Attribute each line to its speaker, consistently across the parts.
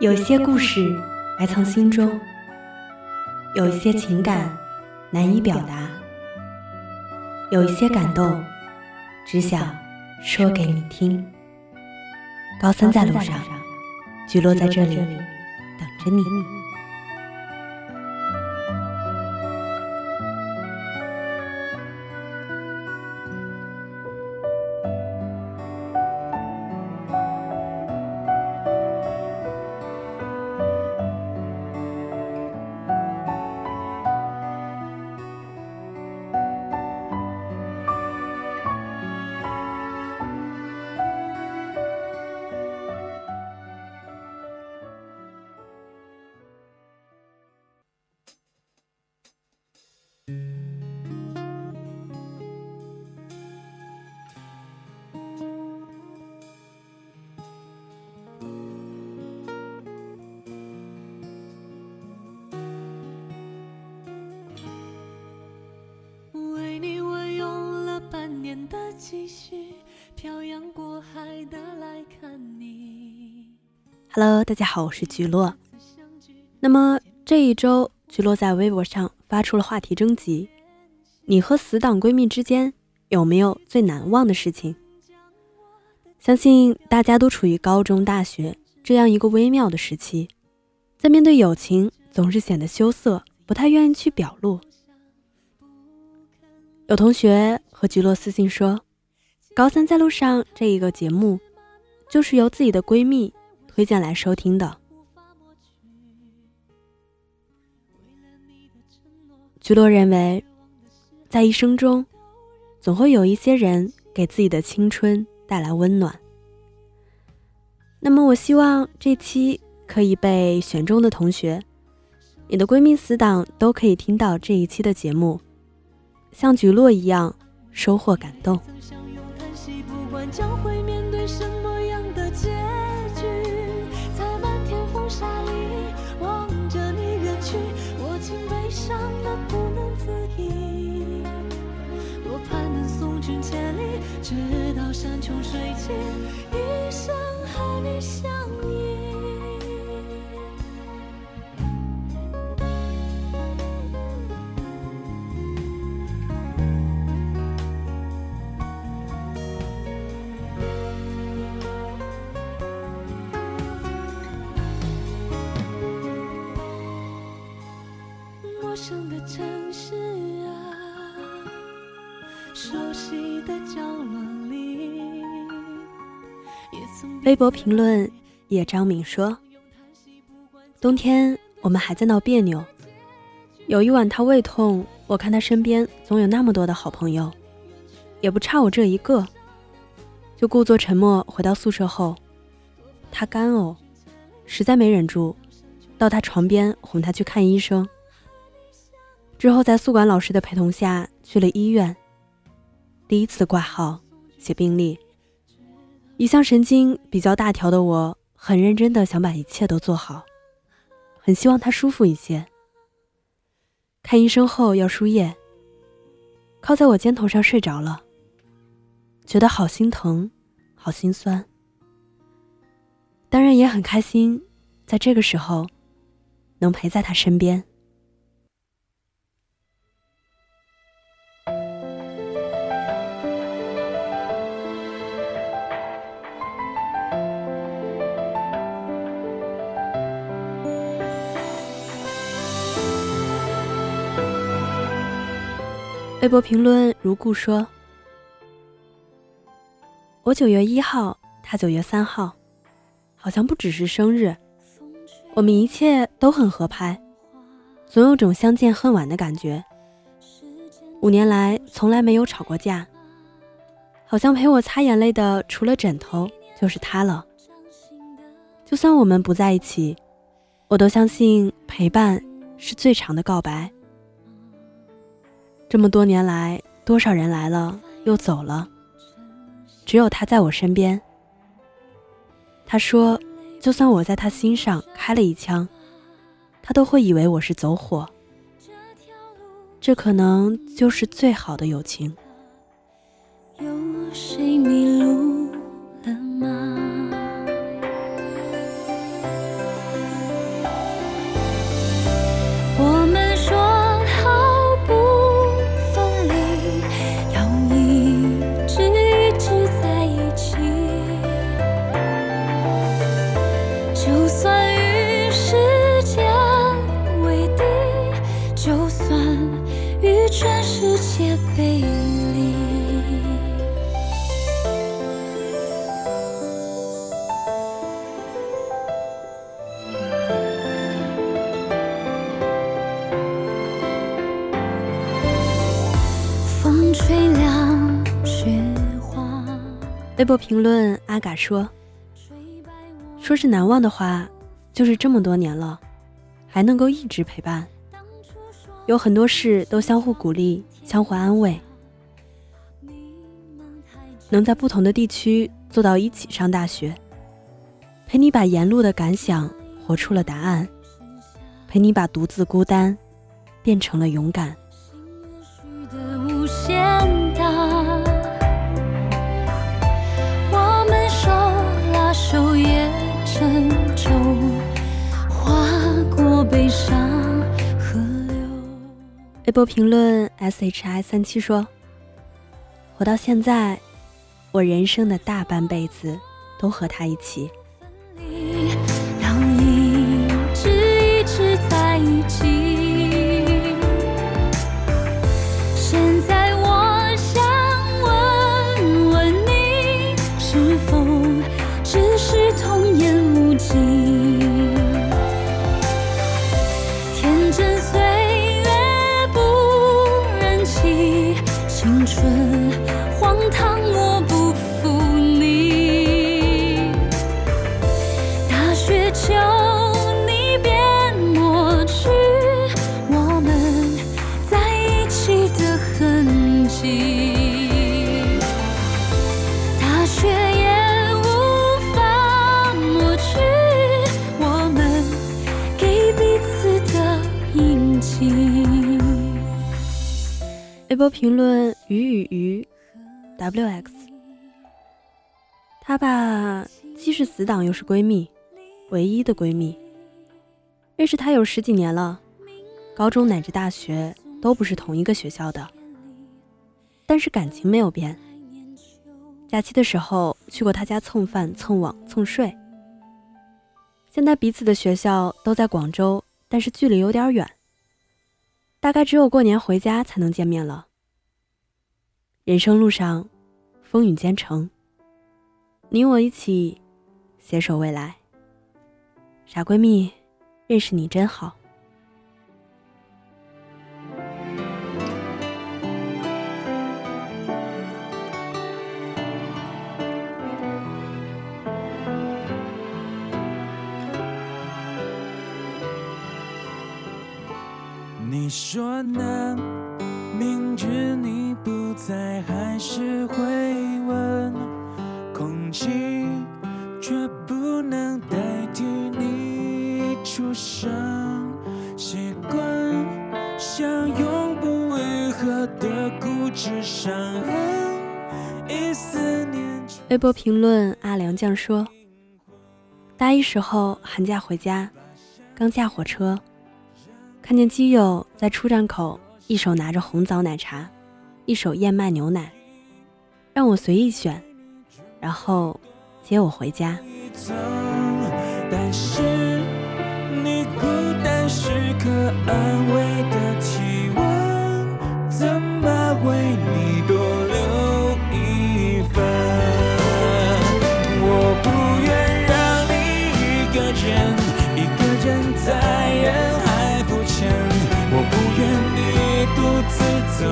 Speaker 1: 有些故事埋藏心中，有一些情感难以表达，有一些感动只想说给你听。高三在路上，菊落在这里等着你。Hello，大家好，我是菊落。那么这一周，菊落在微博上发出了话题征集：你和死党闺蜜之间有没有最难忘的事情？相信大家都处于高中、大学这样一个微妙的时期，在面对友情总是显得羞涩，不太愿意去表露。有同学和菊落私信说，高三在路上这一个节目，就是由自己的闺蜜推荐来收听的。菊落认为，在一生中，总会有一些人给自己的青春带来温暖。那么，我希望这期可以被选中的同学，你的闺蜜、死党都可以听到这一期的节目，像菊落一样收获感动。
Speaker 2: 山穷水尽，一生和你相
Speaker 1: 微博评论叶张敏说：“冬天我们还在闹别扭，有一晚他胃痛，我看他身边总有那么多的好朋友，也不差我这一个，就故作沉默。回到宿舍后，他干呕，实在没忍住，到他床边哄他去看医生。之后在宿管老师的陪同下去了医院，第一次挂号写病历。”一向神经比较大条的我，很认真的想把一切都做好，很希望他舒服一些。看医生后要输液，靠在我肩头上睡着了，觉得好心疼，好心酸。当然也很开心，在这个时候能陪在他身边。微博评论如故说：“我九月一号，他九月三号，好像不只是生日，我们一切都很合拍，总有种相见恨晚的感觉。五年来从来没有吵过架，好像陪我擦眼泪的除了枕头就是他了。就算我们不在一起，我都相信陪伴是最长的告白。”这么多年来，多少人来了又走了，只有他在我身边。他说，就算我在他心上开了一枪，他都会以为我是走火。这可能就是最好的友情。
Speaker 2: 有谁迷
Speaker 1: 微博评论阿嘎说：“说是难忘的话，就是这么多年了，还能够一直陪伴，有很多事都相互鼓励、相互安慰，能在不同的地区做到一起上大学，陪你把沿路的感想活出了答案，陪你把独自孤单变成了勇敢。”
Speaker 2: 无限大，昼夜沉重，划过悲伤河流。
Speaker 1: 微博评论 s h i 三七说：“活到现在，我人生的大半辈子都和他一起。博评论鱼与鱼 wx，她吧既是死党又是闺蜜，唯一的闺蜜。认识她有十几年了，高中乃至大学都不是同一个学校的，但是感情没有变。假期的时候去过她家蹭饭、蹭网、蹭睡。现在彼此的学校都在广州，但是距离有点远，大概只有过年回家才能见面了。人生路上，风雨兼程，你我一起携手未来。傻闺蜜，认识你真好。
Speaker 3: 你说呢？明知你不在，还是会问。空气却不能代替你出声。习惯像永不愈合的固执伤痕，一思念
Speaker 1: 微博评论阿良酱说：大一时候寒假回家，刚下火车，看见基友在出站口一手拿着红枣奶茶，一手燕麦牛奶，让我随意选，然后接我回家。
Speaker 3: 但是你孤单时刻安慰的体温，怎么为你多留一份？我不愿让你一个人，一个人在人海浮沉，我不愿你独自走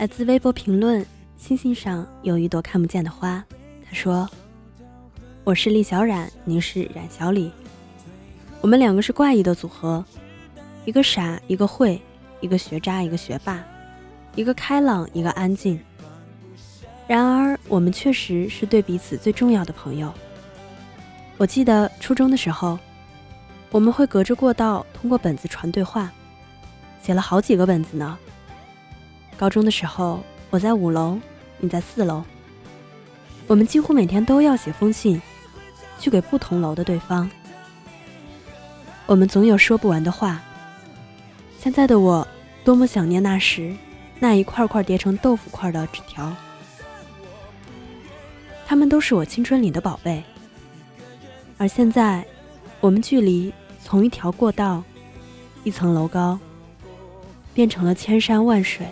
Speaker 1: 来自微博评论，星星上有一朵看不见的花。他说：“我是厉小冉，您是冉小李，我们两个是怪异的组合，一个傻，一个会，一个学渣，一个学霸，一个开朗，一个安静。然而，我们确实是对彼此最重要的朋友。我记得初中的时候，我们会隔着过道通过本子传对话，写了好几个本子呢。高中的时候，我在五楼，你在四楼。我们几乎每天都要写封信，去给不同楼的对方。我们总有说不完的话。现在的我，多么想念那时那一块块叠成豆腐块的纸条。他们都是我青春里的宝贝。而现在，我们距离从一条过道、一层楼高，变成了千山万水。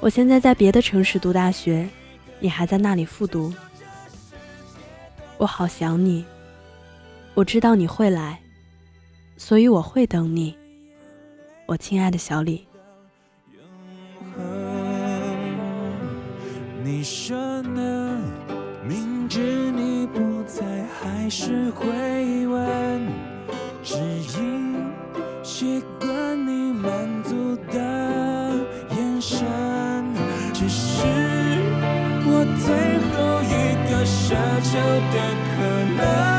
Speaker 1: 我现在在别的城市读大学，你还在那里复读。我好想你，我知道你会来，所以我会等你，我亲爱的小李。
Speaker 3: 你说呢？明知你不在，还是会问，只因奢求的可能，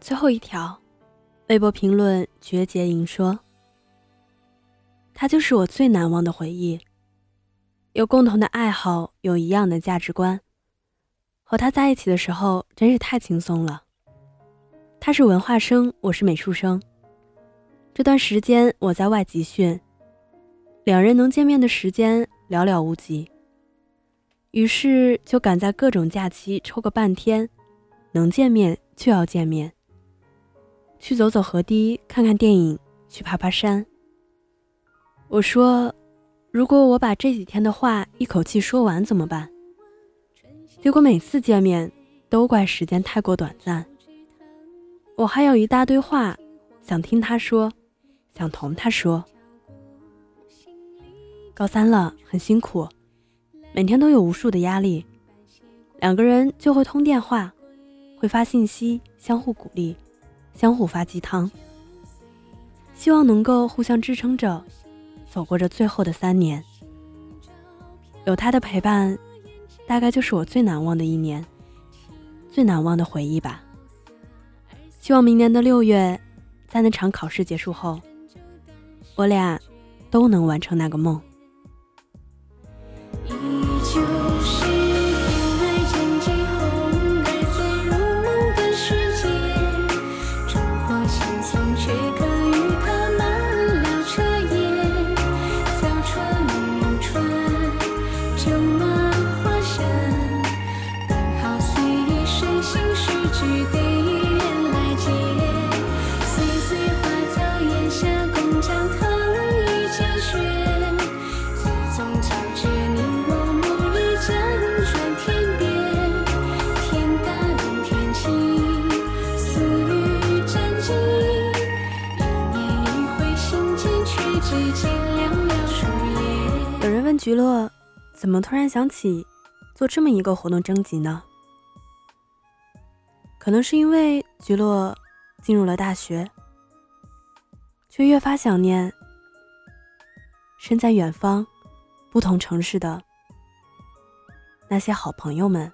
Speaker 1: 最后一条，微博评论绝节莹说：“他就是我最难忘的回忆，有共同的爱好，有一样的价值观，和他在一起的时候真是太轻松了。他是文化生，我是美术生，这段时间我在外集训，两人能见面的时间寥寥无几，于是就赶在各种假期抽个半天，能见面。”就要见面，去走走河堤，看看电影，去爬爬山。我说，如果我把这几天的话一口气说完怎么办？结果每次见面都怪时间太过短暂。我还有一大堆话想听他说，想同他说。高三了，很辛苦，每天都有无数的压力，两个人就会通电话。会发信息，相互鼓励，相互发鸡汤，希望能够互相支撑着，走过这最后的三年。有他的陪伴，大概就是我最难忘的一年，最难忘的回忆吧。希望明年的六月，在那场考试结束后，我俩都能完成那个梦。有人问菊乐，怎么突然想起做这么一个活动征集呢？可能是因为菊乐进入了大学，却越发想念身在远方、不同城市的那些好朋友们，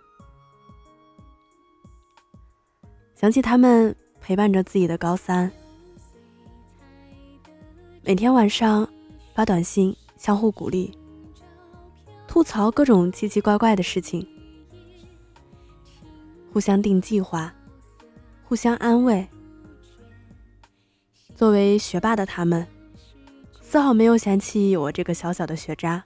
Speaker 1: 想起他们陪伴着自己的高三，每天晚上发短信相互鼓励。吐槽各种奇奇怪怪的事情，互相定计划，互相安慰。作为学霸的他们，丝毫没有嫌弃我这个小小的学渣，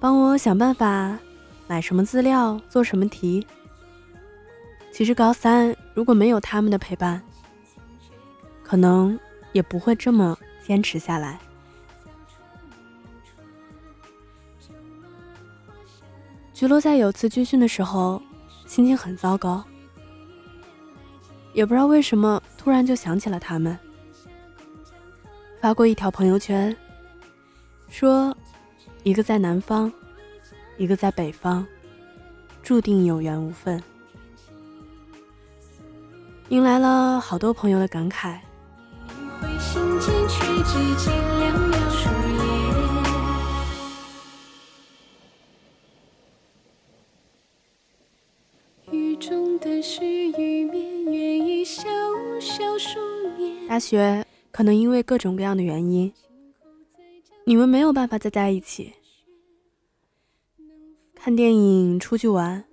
Speaker 1: 帮我想办法买什么资料，做什么题。其实高三如果没有他们的陪伴，可能也不会这么坚持下来。菊落在有次军训的时候，心情很糟糕，也不知道为什么突然就想起了他们，发过一条朋友圈，说一个在南方，一个在北方，注定有缘无分，迎来了好多朋友的感慨。大学可能因为各种各样的原因，你们没有办法再在一起。看电影、出去玩，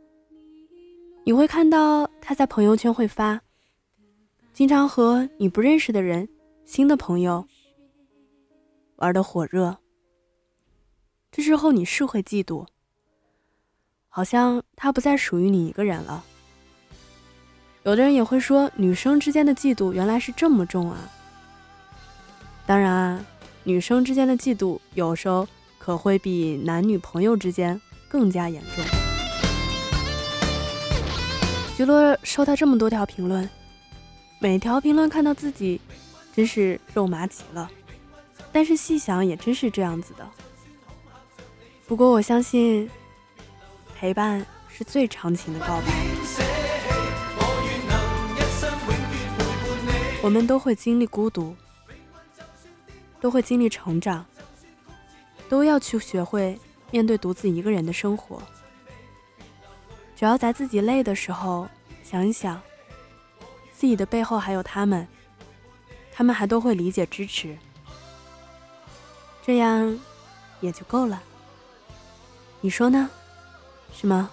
Speaker 1: 你会看到他在朋友圈会发，经常和你不认识的人、新的朋友玩的火热。这时候你是会嫉妒，好像他不再属于你一个人了。有的人也会说，女生之间的嫉妒原来是这么重啊。当然啊，女生之间的嫉妒有时候可会比男女朋友之间更加严重。徐乐收到这么多条评论，每条评论看到自己，真是肉麻极了。但是细想也真是这样子的。不过我相信，陪伴是最长情的告白。我们都会经历孤独，都会经历成长，都要去学会面对独自一个人的生活。只要在自己累的时候想一想，自己的背后还有他们，他们还都会理解支持，这样也就够了。你说呢？是吗？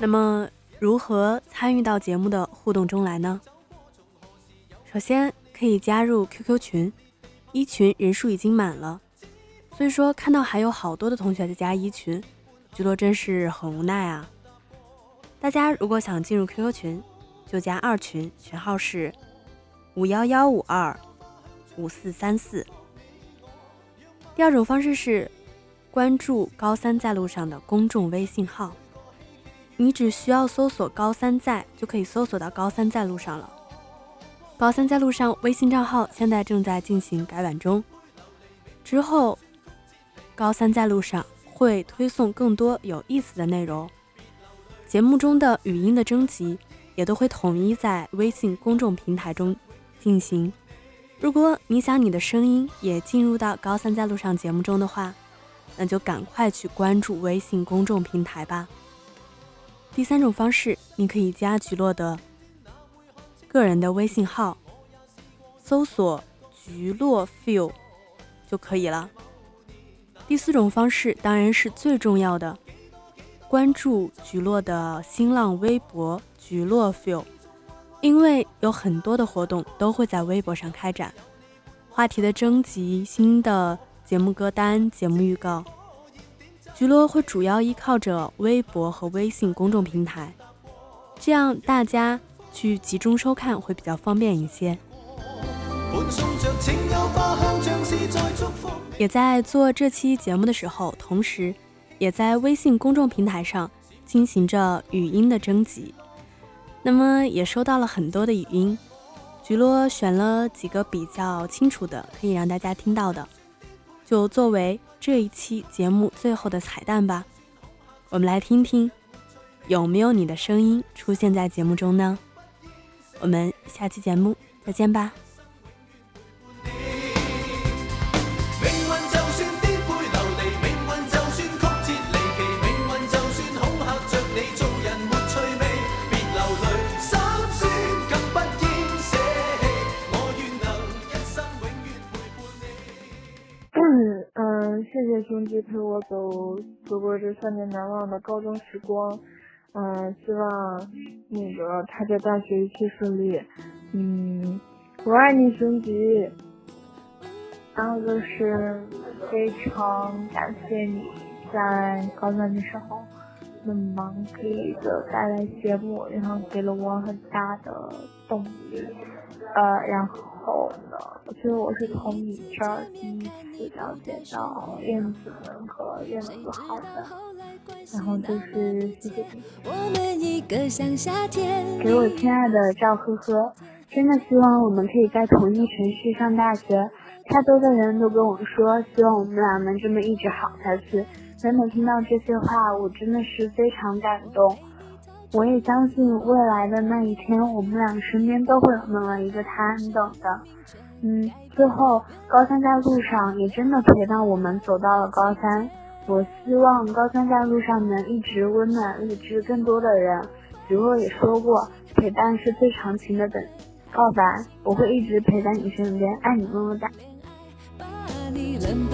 Speaker 1: 那么，如何参与到节目的互动中来呢？首先可以加入 QQ 群，一群人数已经满了，所以说看到还有好多的同学在加一群，菊落真是很无奈啊。大家如果想进入 QQ 群，就加二群，群号是五幺幺五二五四三四。第二种方式是关注高三在路上的公众微信号。你只需要搜索“高三在”就可以搜索到“高三在路上”了。高三在路上微信账号现在正在进行改版中，之后高三在路上会推送更多有意思的内容，节目中的语音的征集也都会统一在微信公众平台中进行。如果你想你的声音也进入到高三在路上节目中的话，那就赶快去关注微信公众平台吧。第三种方式，你可以加菊落的个人的微信号，搜索“菊落 feel” 就可以了。第四种方式当然是最重要的，关注菊落的新浪微博“菊落 feel”，因为有很多的活动都会在微博上开展，话题的征集、新的节目歌单、节目预告。菊落会主要依靠着微博和微信公众平台，这样大家去集中收看会比较方便一些。也在做这期节目的时候，同时也在微信公众平台上进行着语音的征集，那么也收到了很多的语音，菊落选了几个比较清楚的，可以让大家听到的。就作为这一期节目最后的彩蛋吧，我们来听听有没有你的声音出现在节目中呢？我们下期节目再见吧。
Speaker 4: 嗯谢谢兄弟陪我走走过这三年难忘的高中时光，嗯，希望那个他在大学一切顺利，嗯，我爱你熊吉，然后就是非常感谢你在高三的时候那么忙，给的带来节目，然后给了我很大的动力。呃，然后呢，我觉得我是从你这儿第一次了解到燕子们和燕子好的，然后就是谢谢你。给我亲爱的赵呵呵，真的希望我们可以在同一城市上大学。太多的人都跟我说，希望我们俩能这么一直好下去。每每听到这些话，我真的是非常感动。我也相信未来的那一天，我们俩身边都会有那么一个他，你懂的。嗯，最后高三在路上也真的陪伴我们走到了高三。我希望高三在路上能一直温暖励志更多的人。子若也说过，陪伴是最长情的等告白。我会一直陪在你身边，爱你么么哒。把你冷